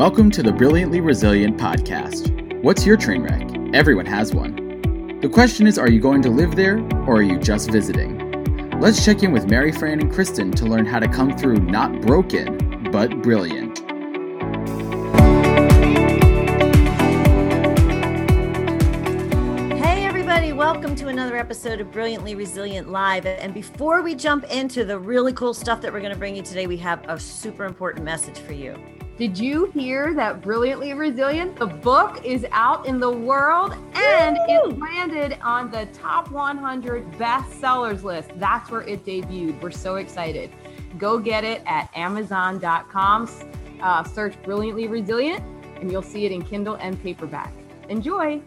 Welcome to the Brilliantly Resilient podcast. What's your train wreck? Everyone has one. The question is are you going to live there or are you just visiting? Let's check in with Mary Fran and Kristen to learn how to come through not broken, but brilliant. Hey, everybody, welcome to another episode of Brilliantly Resilient Live. And before we jump into the really cool stuff that we're going to bring you today, we have a super important message for you. Did you hear that Brilliantly Resilient? The book is out in the world and it landed on the top 100 bestsellers list. That's where it debuted. We're so excited. Go get it at Amazon.com. Uh, search Brilliantly Resilient and you'll see it in Kindle and paperback. Enjoy.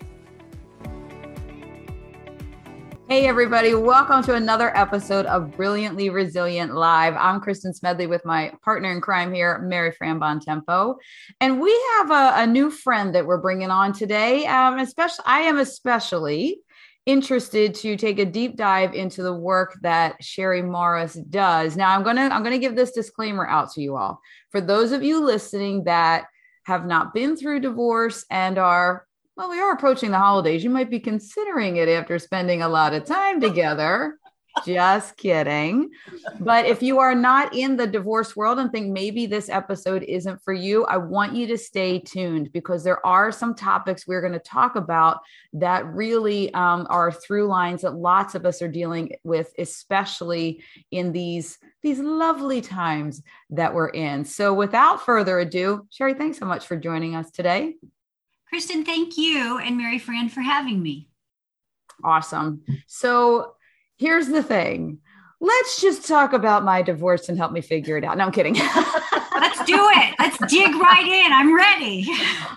Hey, everybody, welcome to another episode of Brilliantly Resilient Live. I'm Kristen Smedley with my partner in crime here, Mary Fran Bontempo. And we have a, a, new friend that we're bringing on today. Um, especially, I am especially interested to take a deep dive into the work that Sherry Morris does. Now, I'm gonna I'm gonna give this disclaimer out to you all. For those of you listening that have not been through divorce and are well, we are approaching the holidays. You might be considering it after spending a lot of time together. Just kidding. But if you are not in the divorce world and think maybe this episode isn't for you, I want you to stay tuned because there are some topics we're going to talk about that really um, are through lines that lots of us are dealing with, especially in these these lovely times that we're in. So, without further ado, Sherry, thanks so much for joining us today. Kristen, thank you and Mary Fran for having me. Awesome. So here's the thing. Let's just talk about my divorce and help me figure it out. No, I'm kidding. Let's do it. Let's dig right in. I'm ready.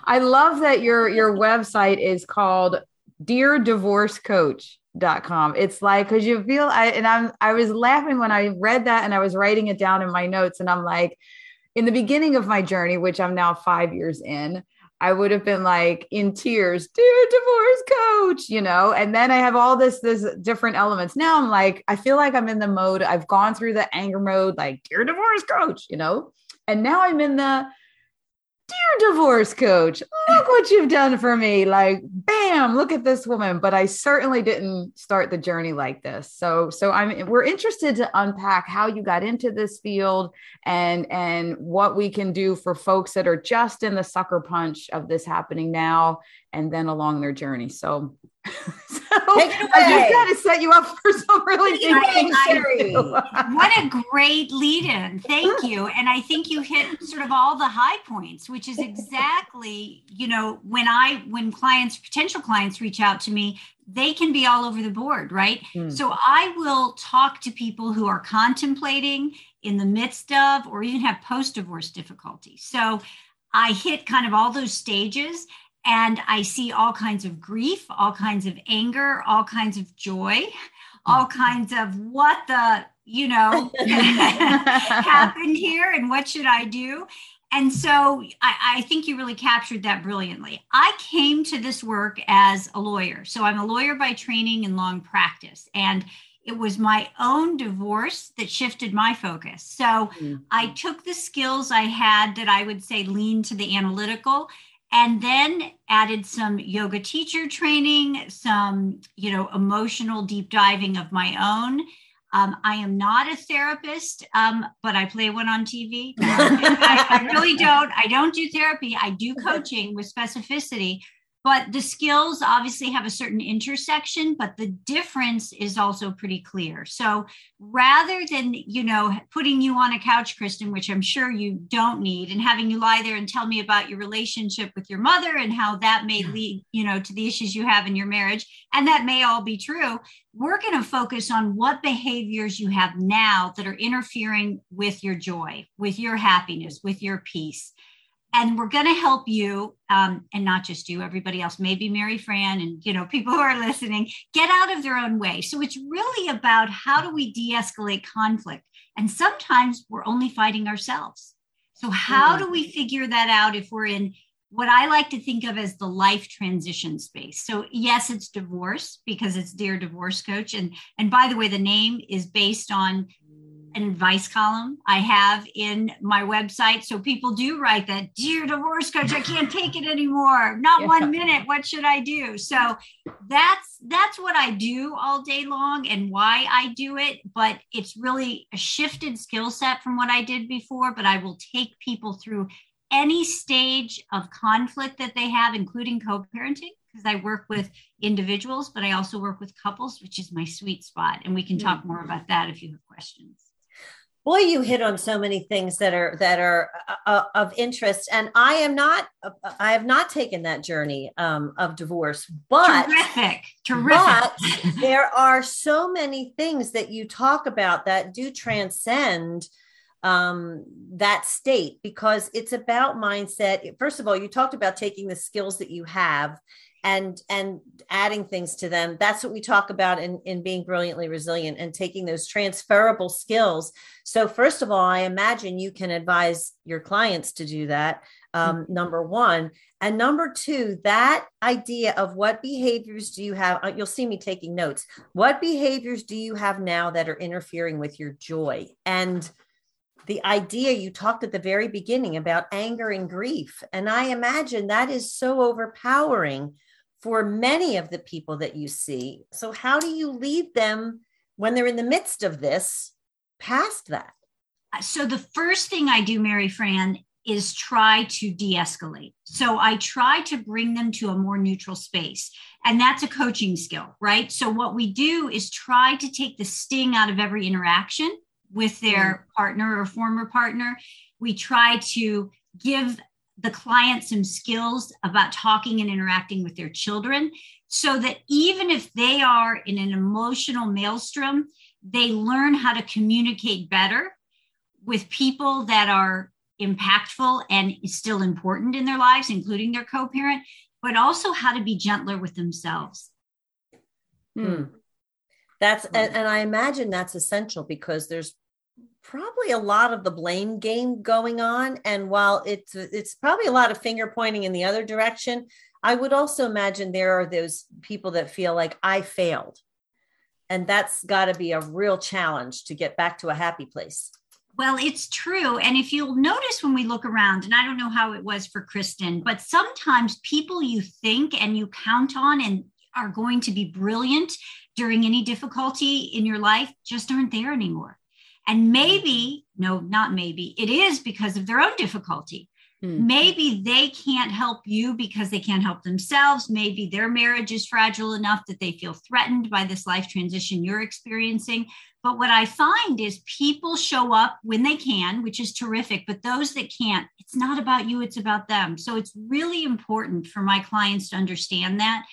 I love that your your website is called Dear Divorce Coach dot com it's like because you feel i and i'm i was laughing when i read that and i was writing it down in my notes and i'm like in the beginning of my journey which i'm now five years in I would have been like in tears, dear divorce coach, you know, and then I have all this, this different elements. Now I'm like, I feel like I'm in the mode, I've gone through the anger mode, like, dear divorce coach, you know, and now I'm in the dear divorce coach, look what you've done for me. Like, bam, look at this woman. But I certainly didn't start the journey like this. So, so I'm we're interested to unpack how you got into this field and and what we can do for folks that are just in the sucker punch of this happening now and then along their journey. So I just got to set you up for some really big things. what a great lead in. Thank you. And I think you hit sort of all the high points, which is exactly, you know, when I, when clients, potential clients reach out to me, they can be all over the board, right? Hmm. So I will talk to people who are contemplating in the midst of or even have post divorce difficulties. So I hit kind of all those stages and I see all kinds of grief, all kinds of anger, all kinds of joy, all mm-hmm. kinds of what the, you know, happened here and what should I do? And so I, I, think you really captured that brilliantly. I came to this work as a lawyer. So I'm a lawyer by training and long practice. And it was my own divorce that shifted my focus. So mm-hmm. I took the skills I had that I would say lean to the analytical and then added some yoga teacher training some you know emotional deep diving of my own. Um, i am not a therapist um, but i play one on tv I, I really don't. I don't do therapy. I do coaching with specificity but the skills obviously have a certain intersection but the difference is also pretty clear. So rather than you know putting you on a couch kristen which i'm sure you don't need and having you lie there and tell me about your relationship with your mother and how that may lead you know to the issues you have in your marriage and that may all be true we're going to focus on what behaviors you have now that are interfering with your joy with your happiness with your peace and we're going to help you um, and not just you everybody else maybe mary fran and you know people who are listening get out of their own way. So it's really about how do we de-escalate conflict? And sometimes we're only fighting ourselves. So how do we figure that out if we're in what i like to think of as the life transition space? So yes it's divorce because it's dear divorce coach. And and by the way the name is based on an advice column I have in my website. So people do write that, Dear divorce coach, I can't take it anymore. Not yeah. one minute. What should I do? So that's that's what I do all day long and why I do it. But it's really a shifted skill set from what I did before. But I will take people through any stage of conflict that they have, including co-parenting because I work with individuals, but I also work with couples, which is my sweet spot. And we can talk mm. more about that if you have questions boy you hit on so many things that are that are uh, uh, of interest. And i am not uh, i have not taken that journey um, of divorce but terrific. Terrific. but there are so many things that you talk about that do transcend um, that state because it's about mindset. First of all you talked about taking the skills that you have and and adding things to them. That's what we talk about in in being brilliantly resilient and taking those transferable skills. So first of all i imagine you can advise your clients to do that um, mm-hmm. number one. And number two that idea of what behaviors do you have uh, you'll see me taking notes. What behaviors do you have now that are interfering with your joy? And the idea you talked at the very beginning about anger and grief. And i imagine that is so overpowering for many of the people that you see. So, how do you lead them when they're in the midst of this past that? So, the first thing I do, Mary Fran, is try to de escalate. So, I try to bring them to a more neutral space. And that's a coaching skill, right? So, what we do is try to take the sting out of every interaction with their mm. partner or former partner. We try to give the client some skills about talking and interacting with their children so that even if they are in an emotional maelstrom, they learn how to communicate better with people that are impactful and still important in their lives, including their co parent, but also how to be gentler with themselves. Hmm. That's, and, and I imagine that's essential because there's probably a lot of the blame game going on and while it's it's probably a lot of finger pointing in the other direction i would also imagine there are those people that feel like i failed and that's got to be a real challenge to get back to a happy place well, it's true. And if you'll notice when we look around, and I don't know how it was for Kristen, but sometimes people you think and you count on and are going to be brilliant during any difficulty in your life just aren't there anymore. And maybe, no, not maybe, it is because of their own difficulty. Mm. Maybe they can't help you because they can't help themselves. Maybe their marriage is fragile enough that they feel threatened by this life transition you're experiencing. But what I find is people show up when they can, which is terrific. But those that can't, it's not about you, it's about them. So it's really important for my clients to understand that.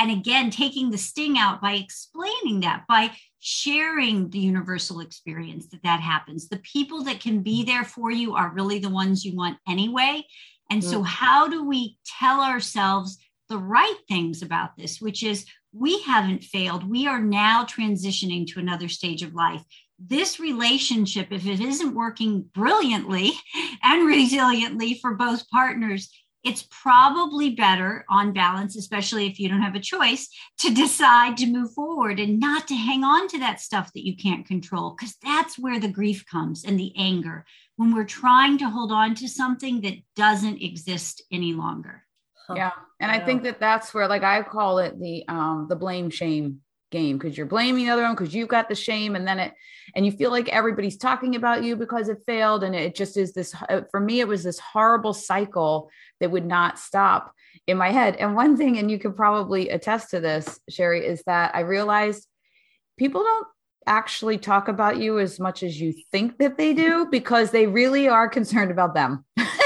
And again, taking the sting out by explaining that, by sharing the universal experience that that happens. The people that can be there for you are really the ones you want anyway. And so, mm. how do we tell ourselves the right things about this, which is we haven't failed. We are now transitioning to another stage of life. This relationship, if it isn't working brilliantly and resiliently for both partners, it's probably better on balance, especially if you don't have a choice, to decide to move forward and not to hang on to that stuff that you can't control, because that's where the grief comes and the anger when we're trying to hold on to something that doesn't exist any longer. Yeah. And I think that that's where, like, I call it the um the blame shame game because you're blaming the other one because you've got the shame and then it and you feel like everybody's talking about you because it failed and it just is this uh, for me it was this horrible cycle that would not stop in my head. And one thing and you could probably attest to this sherry is that i realized people don't actually talk about you as much as you think that they do because they really are concerned about them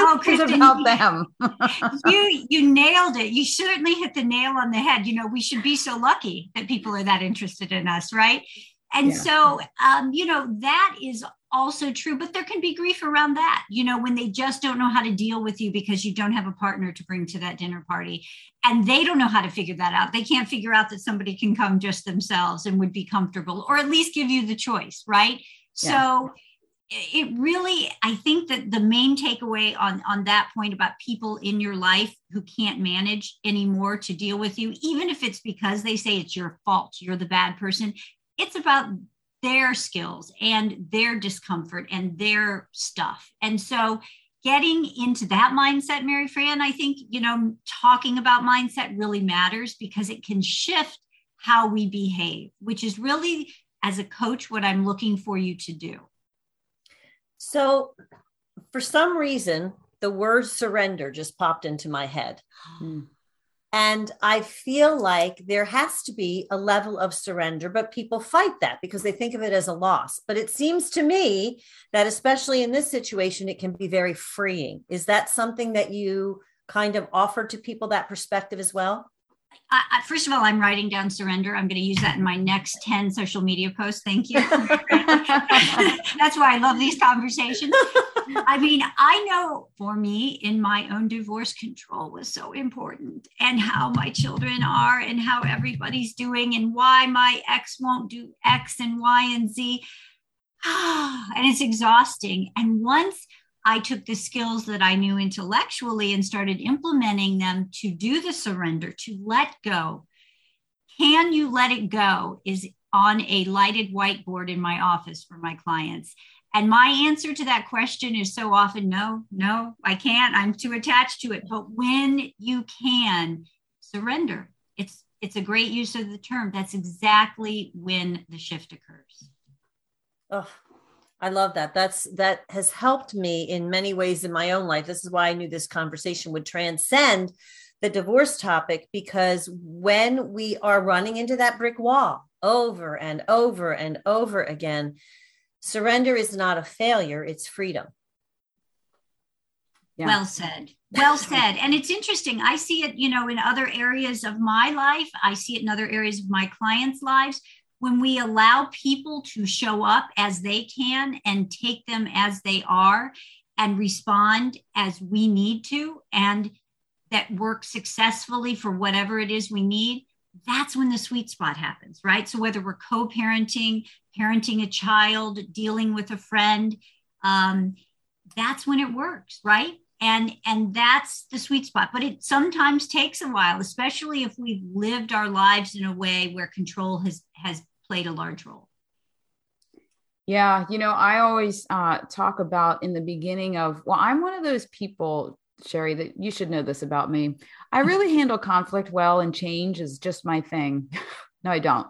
oh, Kristen, about them. you you nailed it. You certainly hit the nail on the head. You know, we should be so lucky that people are that interested in us, right? And yeah. so, um, you know, that is also true, but there can be grief around that, you know, when they just don't know how to deal with you because you don't have a partner to bring to that dinner party. And they don't know how to figure that out. They can't figure out that somebody can come just themselves and would be comfortable or at least give you the choice, right? Yeah. So, it really i think that the main takeaway on on that point about people in your life who can't manage anymore to deal with you even if it's because they say it's your fault you're the bad person it's about their skills and their discomfort and their stuff. And so getting into that mindset, Mary Fran, I think, you know, talking about mindset really matters because it can shift how we behave, which is really, as a coach, what I'm looking for you to do. So, for some reason, the word surrender just popped into my head. Mm. And I feel like there has to be a level of surrender, but people fight that because they think of it as a loss. But it seems to me that, especially in this situation, it can be very freeing. Is that something that you kind of offer to people that perspective as well? I, first of all, I'm writing down surrender. I'm going to use that in my next 10 social media posts. Thank you. That's why I love these conversations. I mean, I know for me in my own divorce, control was so important, and how my children are, and how everybody's doing, and why my ex won't do X and Y and Z. and it's exhausting. And once I took the skills that I knew intellectually and started implementing them to do the surrender, to let go. Can you let it go? Is on a lighted whiteboard in my office for my clients. And my answer to that question is so often no, no, I can't. I'm too attached to it. But when you can surrender, it's it's a great use of the term. That's exactly when the shift occurs. Oh, I love that. That's that has helped me in many ways in my own life. This is why I knew this conversation would transcend the divorce topic because when we are running into that brick wall over and over and over again, surrender is not a failure, it's freedom. Yeah. Well said. Well said. And it's interesting. I see it, you know, in other areas of my life. I see it in other areas of my clients' lives when we allow people to show up as they can and take them as they are and respond as we need to and that work successfully for whatever it is we need that's when the sweet spot happens right? So whether we're co-parenting parenting a child dealing with a friend um, that's when it works right? And and that's the sweet spot. But it sometimes takes a while especially if we've lived our lives in a way where control has has played a large role. Yeah, you know, I always uh, talk about in the beginning of, well, I'm one of those people, Sherry, that you should know this about me. I really handle conflict well, and change is just my thing. no, I don't.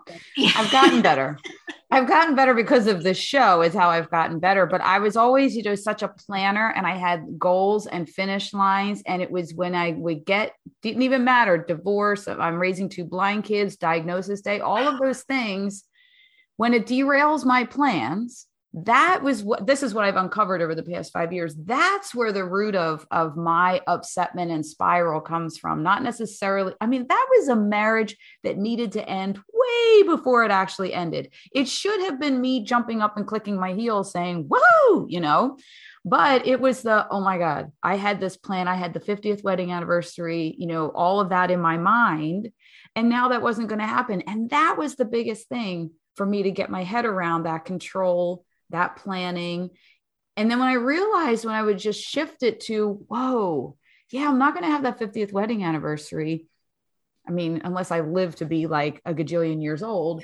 I've gotten better. I've gotten better because of this show, is how I've gotten better. But I was always, you know, such a planner and I had goals and finish lines. And it was when I would get, didn't even matter, divorce, I'm raising two blind kids, diagnosis day, all of those things when it derails my plans that was what this is what i've uncovered over the past five years. That's where the root of of my upsetment and spiral comes from. Not necessarily i mean that was a marriage that needed to end way before it actually ended. It should have been me jumping up and clicking my heels saying whoa you know? But it was the oh my god i had this plan. I had the 50th wedding anniversary you know all of that in my mind. And now that wasn't going to happen. And that was the biggest thing for me to get my head around that control, that planning. And then when I realized when I would just shift it to, whoa, yeah, I'm not going to have that 50th wedding anniversary. I mean, unless I live to be like a gajillion years old.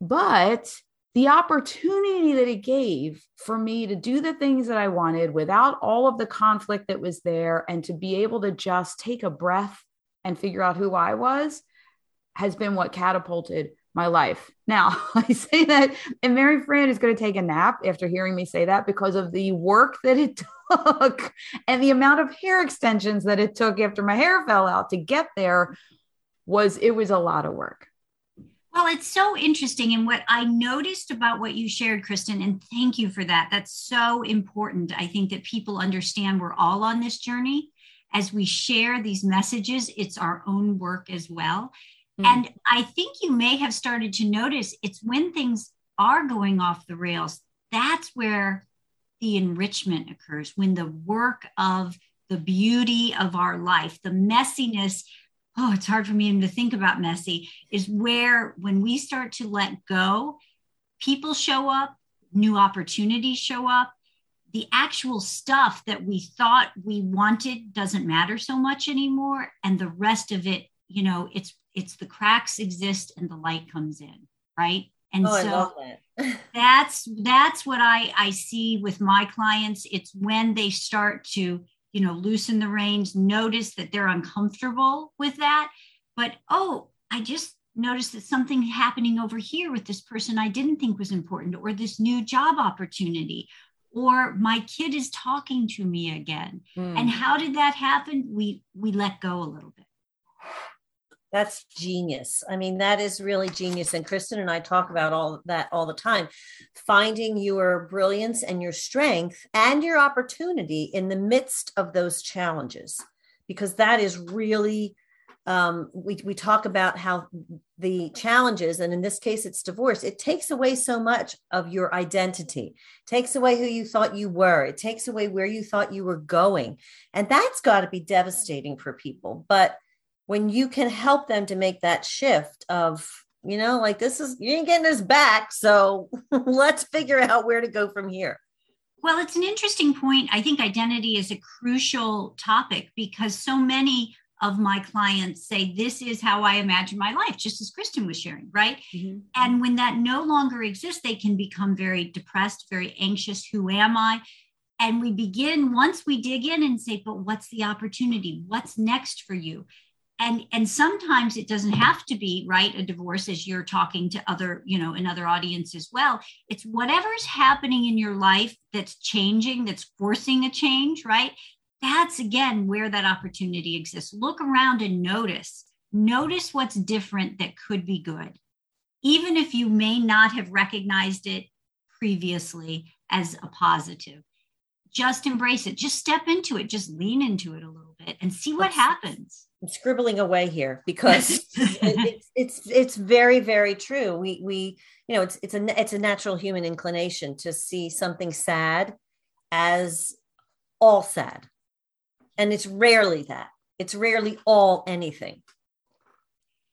But the opportunity that it gave for me to do the things that I wanted without all of the conflict that was there and to be able to just take a breath and figure out who I was has been what catapulted my life. Now, I say that, and Mary Fran is going to take a nap after hearing me say that because of the work that it took and the amount of hair extensions that it took after my hair fell out to get there was it was a lot of work. Well, it's so interesting. And what I noticed about what you shared, Kristen, and thank you for that. That's so important. I think that people understand we're all on this journey. As we share these messages, it's our own work as well. Mm. And I think you may have started to notice it's when things are going off the rails, that's where the enrichment occurs, when the work of the beauty of our life, the messiness. Oh, it's hard for me to think about messy, is where when we start to let go, people show up, new opportunities show up. The actual stuff that we thought we wanted doesn't matter so much anymore. And the rest of it, you know, it's it's the cracks exist and the light comes in, right? And oh, so that. that's that's what I I see with my clients. It's when they start to you know loosen the reins, notice that they're uncomfortable with that, but oh, I just noticed that something happening over here with this person I didn't think was important, or this new job opportunity, or my kid is talking to me again. Mm. And how did that happen? We we let go a little bit. That's genius. I mean, that is really genius. And Kristen and I talk about all that all the time. Finding your brilliance and your strength and your opportunity in the midst of those challenges, because that is really um, we, we talk about how the challenges, and in this case, it's divorce, it takes away so much of your identity, takes away who you thought you were, it takes away where you thought you were going. And that's got to be devastating for people. But when you can help them to make that shift of, you know, like this is, you ain't getting this back. So let's figure out where to go from here. Well, it's an interesting point. I think identity is a crucial topic because so many of my clients say, This is how I imagine my life, just as Kristen was sharing, right? Mm-hmm. And when that no longer exists, they can become very depressed, very anxious. Who am I? And we begin, once we dig in and say, But what's the opportunity? What's next for you? And, and sometimes it doesn't have to be right a divorce as you're talking to other you know another audience as well it's whatever's happening in your life that's changing that's forcing a change right that's again where that opportunity exists. Look around and notice. Notice what's different that could be good, even if you may not have recognized it previously as a positive. Just embrace it. Just step into it. Just lean into it a little bit and see what happens. I'm scribbling away here because it's it's it's very very true. We we you know it's it's a it's a natural human inclination to see something sad as all sad and it's rarely that. It's rarely all anything.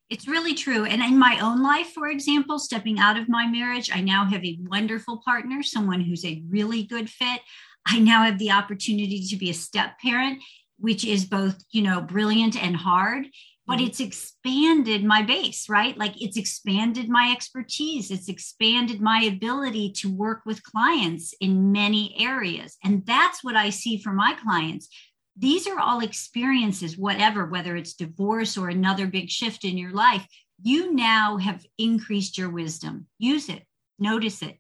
It's really true. And in my own life, for example, stepping out of my marriage, I now have a wonderful partner, someone who's a really good fit. I now have the opportunity to be a step parent, which is both, you know, brilliant and hard, but mm-hmm. it's expanded my base, right? Like it's expanded my expertise, it's expanded my ability to work with clients in many areas. And that's what I see for my clients these are all experiences, whatever, whether it's divorce or another big shift in your life, you now have increased your wisdom. Use it, notice it.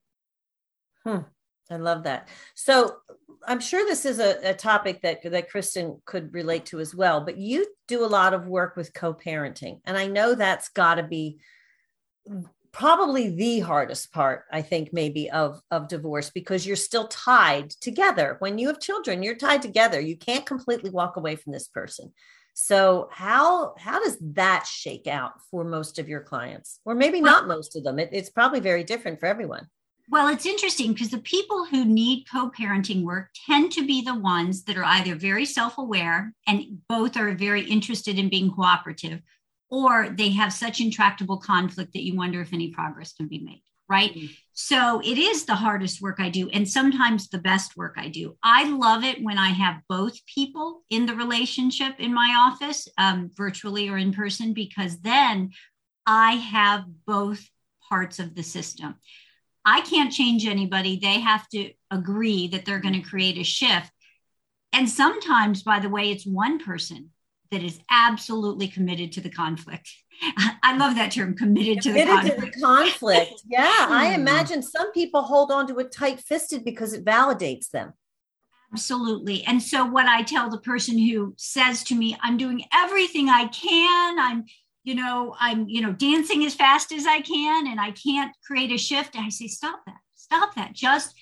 Hmm. I love that. So I'm sure this is a, a, topic that, that Kristen could relate to as well, but you do a lot of work with co-parenting. And I know that's got to be probably the hardest part i think maybe of of divorce because you're still tied together. When you have children you're tied together. You can't completely walk away from this person. So how how does that shake out for most of your clients? Or maybe not most of them. It, it's probably very different for everyone well, it's interesting because the people who need co parenting work tend to be the ones that are either very self aware and both are very interested in being cooperative, or they have such intractable conflict that you wonder if any progress can be made right? Mm-hmm. so it is the hardest work i do and sometimes the best work i do. I love it when i have both people in the relationship in my office um, virtually or in person because then i have both parts of the system i can't change anybody they have to agree that they're going to create a shift and sometimes by the way it's one person that is absolutely committed to the conflict. I love that term, committed, committed to the conflict. To the conflict. Yeah, I hmm. imagine some people hold on to it tight fisted because it validates them. Absolutely. And so, what I tell the person who says to me, I'm doing everything I can, I'm, you know, I'm, you know, dancing as fast as I can, and I can't create a shift. And I say, stop that, stop that. Just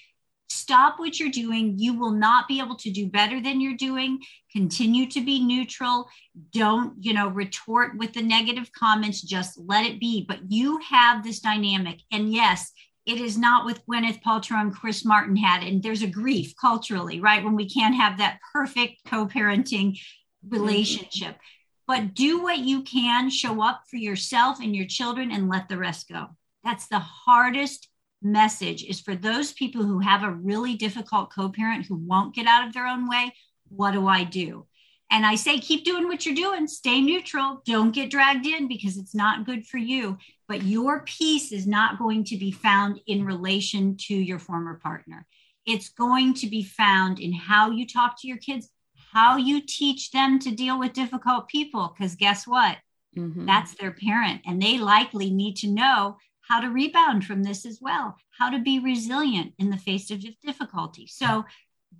Stop what you're doing. You will not be able to do better than you're doing. Continue to be neutral. Don't, you know, retort with the negative comments. Just let it be. But you have this dynamic. And yes, it is not with Gwyneth Paltrow and Chris Martin had. And there's a grief culturally, right? When we can't have that perfect co parenting relationship. Mm-hmm. But do what you can, show up for yourself and your children, and let the rest go. That's the hardest message is for those people who have a really difficult co parent who won't get out of their own way. What do I do? And I say, keep doing what you're doing, stay neutral, don't get dragged in because it's not good for you. but your peace is not going to be found in relation to your former partner. It's going to be found in how you talk to your kids, how you teach them to deal with difficult people. Because guess what? Mm-hmm. That's their parent. And they likely need to know how to rebound from this as well, how to be resilient in the face of difficulty. So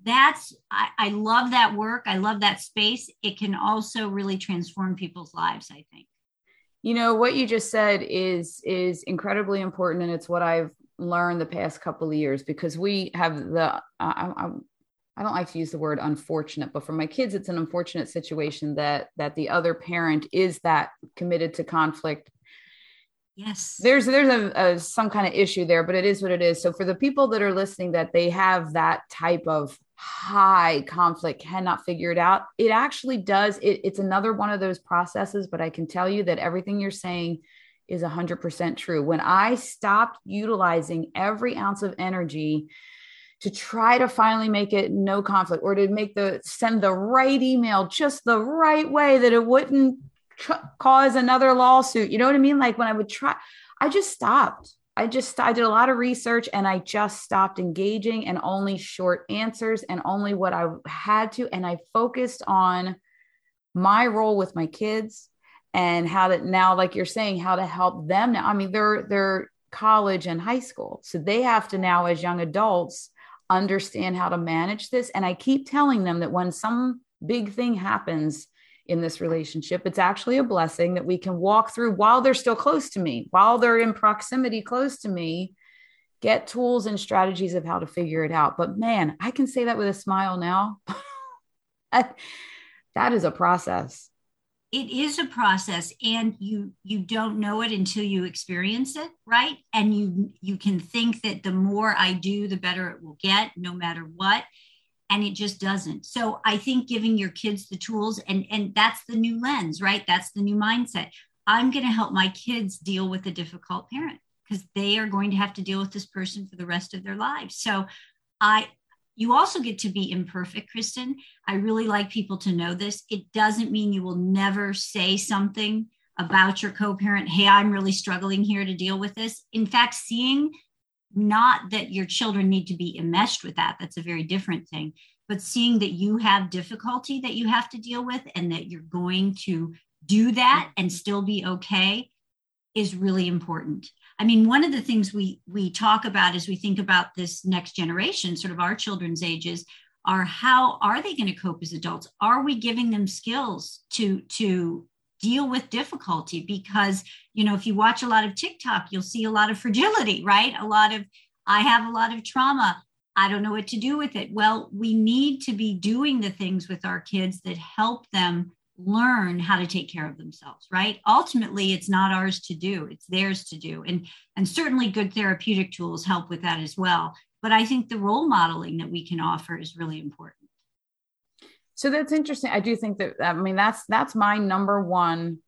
that's, I, I love that work. I love that space. It can also really transform people's lives, I think you know what you just said is is incredibly important and it's what i've learned the past couple of years because we have the uh, I, I, don't like to use the word unfortunate but for my kids it's an unfortunate situation that that the other parent is that committed to conflict. Yes. There's there's a, a, some kind of issue there but it is what it is. So for the people that are listening that they have that type of high conflict cannot figure it out it actually does it, it's another one of those processes but i can tell you that everything you're saying is 100% true. When i stopped utilizing every ounce of energy to try to finally make it no conflict or to make the send the right email just the right way that it wouldn't tr- cause another lawsuit. You know what I mean? Like when I would try, I just stopped. I just I did a lot of research and I just stopped engaging and only short answers and only what I had to and I focused on my role with my kids and how to now like you're saying how to help them now. I mean they're they're college and high school. So they have to now as young adults understand how to manage this and I keep telling them that when some big thing happens in this relationship. It's actually a blessing that we can walk through while they're still close to me, while they're in proximity close to me, get tools and strategies of how to figure it out. But man, I can say that with a smile now. that is a process. It is a process and you you don't know it until you experience it, right? And you you can think that the more I do the better it will get no matter what. And it just doesn't. So i think giving your kids the tools and and that's the new lens right? That's the new mindset. I'm going to help my kids deal with a difficult parent because they are going to have to deal with this person for the rest of their lives. So i you also get to be imperfect kristen. I really like people to know this. It doesn't mean you will never say something about your co-parent hey i'm really struggling here to deal with this. In fact seeing not that your children need to be enmeshed with that that's a very different thing but seeing that you have difficulty that you have to deal with and that you're going to do that and still be okay is really important i mean one of the things we we talk about as we think about this next generation sort of our children's ages are how are they going to cope as adults? Are we giving them skills to to deal with difficulty? Because you know if you watch a lot of tiktok you'll see a lot of fragility right? A lot of i have a lot of trauma. I don't know what to do with it. Well we need to be doing the things with our kids that help them learn how to take care of themselves right ultimately it's not ours to do it's theirs to do and and certainly good therapeutic tools help with that as well but i think the role modeling that we can offer is really important so that's interesting. I do think that I mean that's that's my number one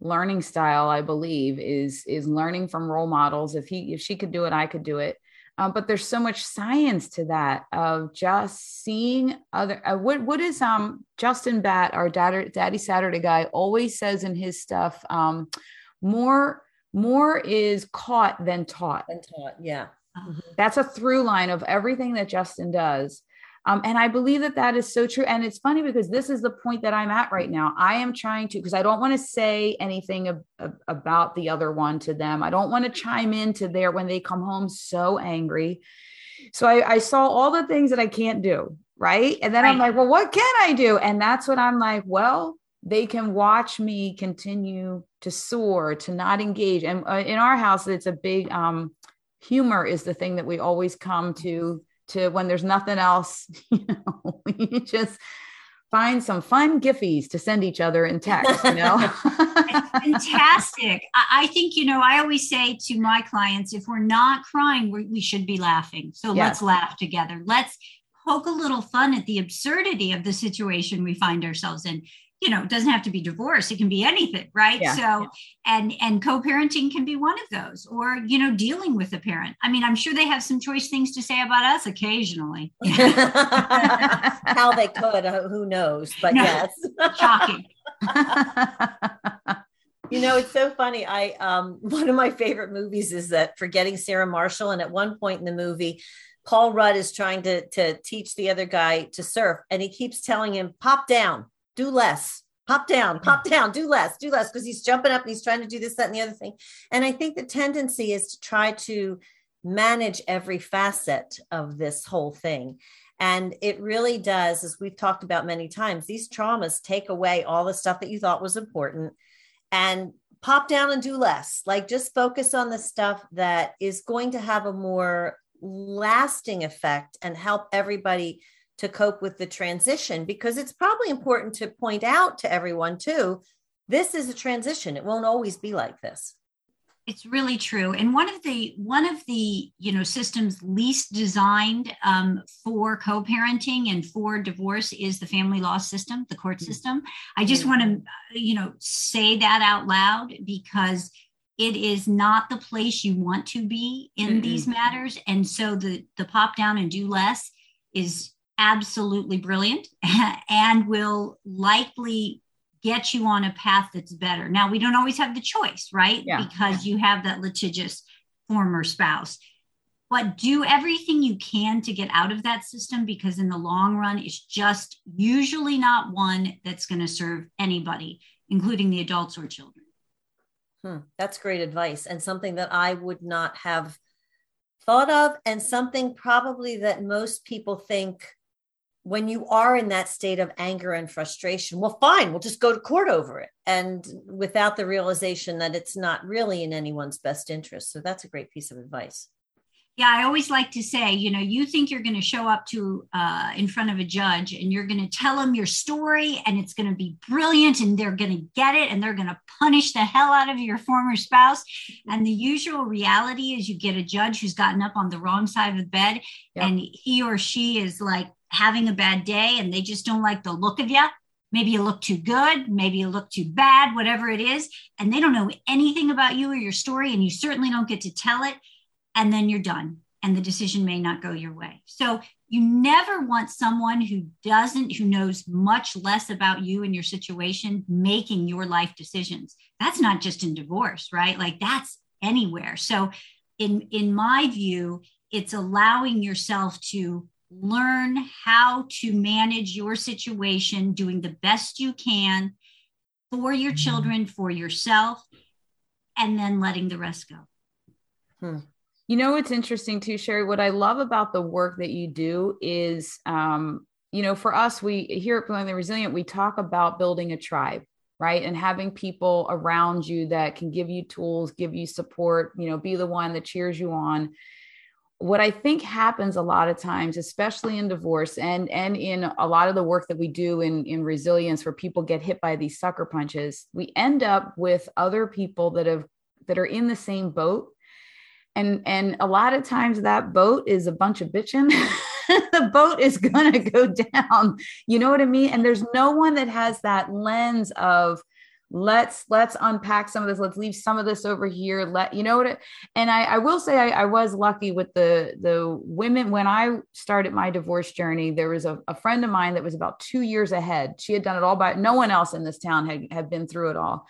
learning style. I believe is is learning from role models. If he if she could do it, I could do it. Um, but there's so much science to that of just seeing other. Uh, what what is um Justin Batt, our daddy, daddy Saturday guy, always says in his stuff. Um, more more is caught than taught. Than taught, yeah. Mm-hmm. That's a through line of everything that Justin does. Um, and I believe that that is so true. And it's funny because this is the point that I'm at right now. I am trying to, because I don't want to say anything ab- ab- about the other one to them. I don't want to chime into there when they come home so angry. So I, I saw all the things that I can't do. Right. And then right. I'm like, well, what can I do? And that's what I'm like, well, they can watch me continue to soar, to not engage. And uh, in our house, it's a big um, humor is the thing that we always come to to when there's nothing else, you know, we just find some fun giffies to send each other in text, you know. fantastic. I think, you know, I always say to my clients, if we're not crying, we we should be laughing. So yes. let's laugh together. Let's poke a little fun at the absurdity of the situation we find ourselves in you know, it doesn't have to be divorce. It can be anything, right? Yeah, so, yeah. and and co-parenting can be one of those, or you know, dealing with a parent. I mean, I'm sure they have some choice things to say about us occasionally. How they could, uh, who knows? But no, yes, shocking. you know, it's so funny. I um one of my favorite movies is that Forgetting Sarah Marshall, and at one point in the movie, Paul Rudd is trying to to teach the other guy to surf, and he keeps telling him, "Pop down, do less." Pop down, pop mm. down, do less, do less, because he's jumping up and he's trying to do this, that, and the other thing. And I think the tendency is to try to manage every facet of this whole thing. And it really does, as we've talked about many times, these traumas take away all the stuff that you thought was important and pop down and do less. Like just focus on the stuff that is going to have a more lasting effect and help everybody to cope with the transition because it's probably important to point out to everyone too this is a transition. It won't always be like this. It's really true. And one of the one of the you know systems least designed um, for co-parenting and for divorce is the family law system the court mm-hmm. system. I just want to you know say that out loud because it is not the place you want to be in mm-hmm. these matters. And so the the pop down and do less is absolutely brilliant and will likely get you on a path that's better. Now, we don't always have the choice, right? Yeah. Because you have that litigious former spouse. But do everything you can to get out of that system because, in the long run, it's just usually not one that's going to serve anybody, including the adults or children. Hmm, that's great advice and something that I would not have thought of, and something probably that most people think when you are in that state of anger and frustration, well, fine, we'll just go to court over it. And without the realization that it's not really in anyone's best interest. So that's a great piece of advice. Yeah, I always like to say, you know, you think you're going to show up to uh, in front of a judge and you're going to tell them your story and it's going to be brilliant and they're going to get it and they're going to punish the hell out of your former spouse. And the usual reality is you get a judge who's gotten up on the wrong side of the bed yep. and he or she is like having a bad day and they just don't like the look of you. Maybe you look too good, maybe you look too bad, whatever it is, and they don't know anything about you or your story, and you certainly don't get to tell it. And then you're done, and the decision may not go your way. So you never want someone who doesn't, who knows much less about you and your situation, making your life decisions. That's not just in divorce, right? Like that's anywhere. So, in in my view, it's allowing yourself to learn how to manage your situation, doing the best you can for your mm-hmm. children, for yourself, and then letting the rest go. Hmm. You know, it's interesting too, Sherry. What I love about the work that you do is, um, you know, for us, we here at Brilliantly Resilient, we talk about building a tribe, right? And having people around you that can give you tools, give you support, you know, be the one that cheers you on what I think happens a lot of times, especially in divorce and and in a lot of the work that we do in in resilience, where people get hit by these sucker punches, we end up with other people that have that are in the same boat, and and a lot of times that boat is a bunch of bitching. the boat is gonna go down. You know what I mean? And there's no one that has that lens of let's let's unpack some of this. Let's leave some of this over here. Let you know what it, and I, I will say I, I, was lucky with the the women. When i started my divorce journey there was a, a friend of mine that was about two years ahead. She had done it all by no one else in this town had, had been through it all.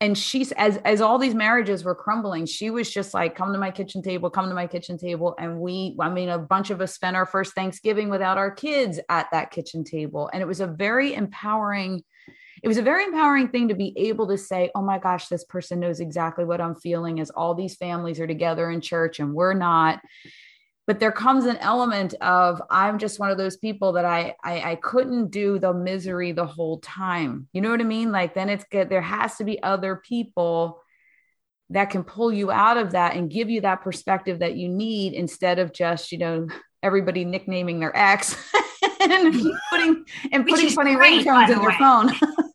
And she's as as all these marriages were crumbling she was just like come to my kitchen table come to my kitchen table. And we i mean a bunch of us spent our first thanksgiving without our kids at that kitchen table. And it was a very empowering it was a very empowering thing to be able to say, oh my gosh, this person knows exactly what I'm feeling as all these families are together in church and we're not. But there comes an element of I'm just one of those people that I, I I couldn't do the misery the whole time. You know what I mean? Like then it's good. There has to be other people that can pull you out of that and give you that perspective that you need instead of just, you know, everybody nicknaming their ex and putting and putting funny ringtones in their phone.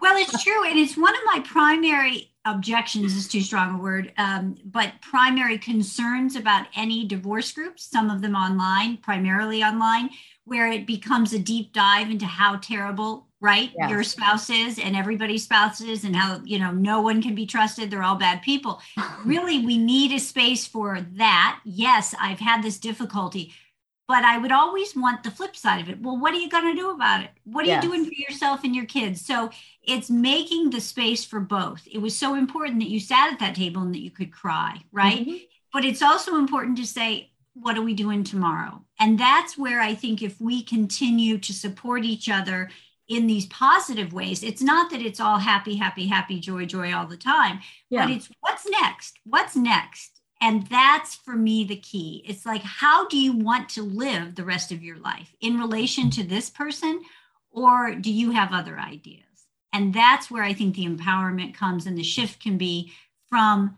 well, it's true, and it's one of my primary objections is too strong a word, um, but primary concerns about any divorce groups. Some of them online, primarily online, where it becomes a deep dive into how terrible right yes. your spouse is and everybody's spouses and how you know no one can be trusted they're all bad people really we need a space for that yes i've had this difficulty but I would always want the flip side of it. Well, what are you going to do about it? What are yes. you doing for yourself and your kids? So it's making the space for both. It was so important that you sat at that table and that you could cry, right? Mm-hmm. But it's also important to say, what are we doing tomorrow? And that's where I think if we continue to support each other in these positive ways, it's not that it's all happy, happy, happy, joy, joy all the time, yeah. but it's what's next? What's next? And that's for me the key. It's like, how do you want to live the rest of your life in relation to this person? Or do you have other ideas? And that's where I think the empowerment comes and the shift can be from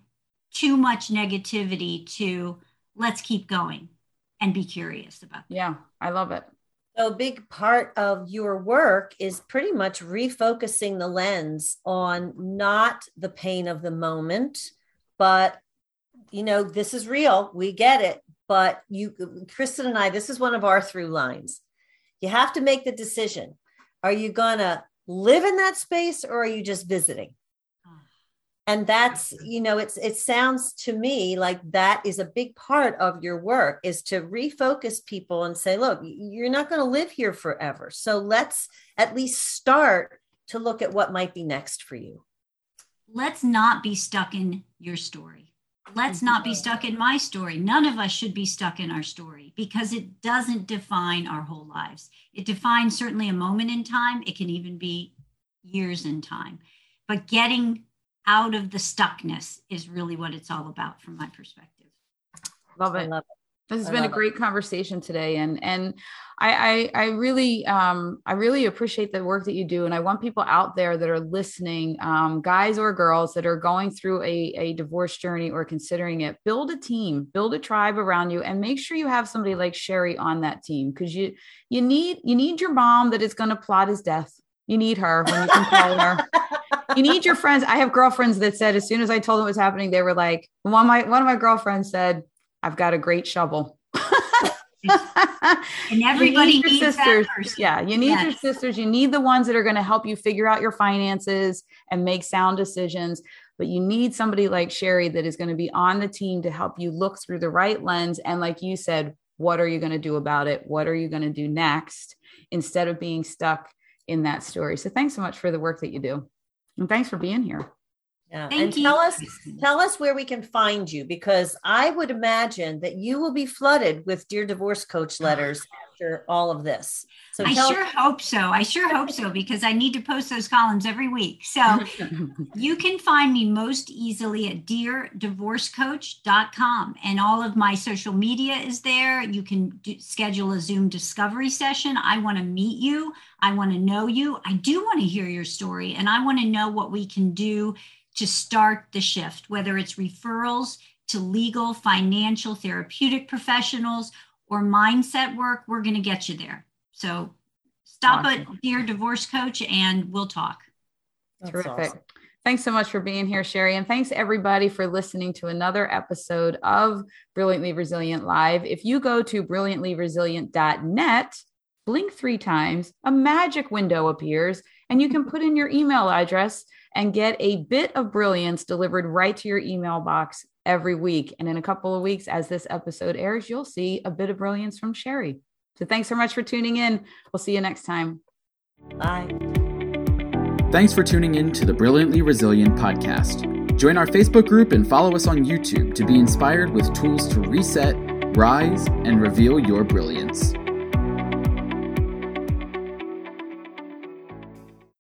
too much negativity to let's keep going and be curious about that. Yeah, I love it. So, a big part of your work is pretty much refocusing the lens on not the pain of the moment, but you know, this is real. We get it. But you, Kristen and I, this is one of our through lines. You have to make the decision. Are you going to live in that space or are you just visiting? And that's, you know, it's it sounds to me like that is a big part of your work is to refocus people and say, look, you're not going to live here forever. So let's at least start to look at what might be next for you. Let's not be stuck in your story let's not be stuck in my story. None of us should be stuck in our story because it doesn't define our whole lives. It defines certainly a moment in time, it can even be years in time. But getting out of the stuckness is really what it's all about from my perspective. Love it. I love it. This has I been a great it. conversation today, and and I, I, I really um, I really appreciate the work that you do, and I want people out there that are listening, um, guys or girls that are going through a a divorce journey or considering it. Build a team, build a tribe around you, and make sure you have somebody like Sherry on that team because you you need you need your mom that is going to plot his death. You need her when you can call her. you need your friends. I have girlfriends that said as soon as I told them what was happening, they were like, one of my one of my girlfriends said I've got a great shovel. and everybody you need your sisters. Yeah, you need yes. your sisters. You need the ones that are going to help you figure out your finances and make sound decisions. But you need somebody like Sherry that is going to be on the team to help you look through the right lens. And like you said, what are you going to do about it? What are you going to do next instead of being stuck in that story? So thanks so much for the work that you do. And thanks for being here. Yeah. Thank and you. tell us tell us where we can find you because I would imagine that you will be flooded with dear divorce coach oh, letters after all of this. So I sure us- hope so. I sure hope so because I need to post those columns every week. So you can find me most easily at deardivorcecoach.com and all of my social media is there. You can do, schedule a Zoom discovery session. I want to meet you. I want to know you. I do want to hear your story and I want to know what we can do to start the shift, whether it's referrals to legal, financial, therapeutic professionals, or mindset work, we're going to get you there. So stop awesome. at Dear Divorce Coach and we'll talk. That's Terrific. Awesome. Thanks so much for being here, Sherry. And thanks everybody for listening to another episode of Brilliantly Resilient Live. If you go to brilliantlyresilient.net, blink three times, a magic window appears, and you can put in your email address and get a bit of brilliance delivered right to your email box every week. And in a couple of weeks, as this episode airs, you'll see a bit of brilliance from Sherry. So thanks so much for tuning in. We'll see you next time. Bye. Thanks for tuning in to the Brilliantly Resilient podcast. Join our Facebook group and follow us on YouTube to be inspired with tools to reset, rise, and reveal your brilliance.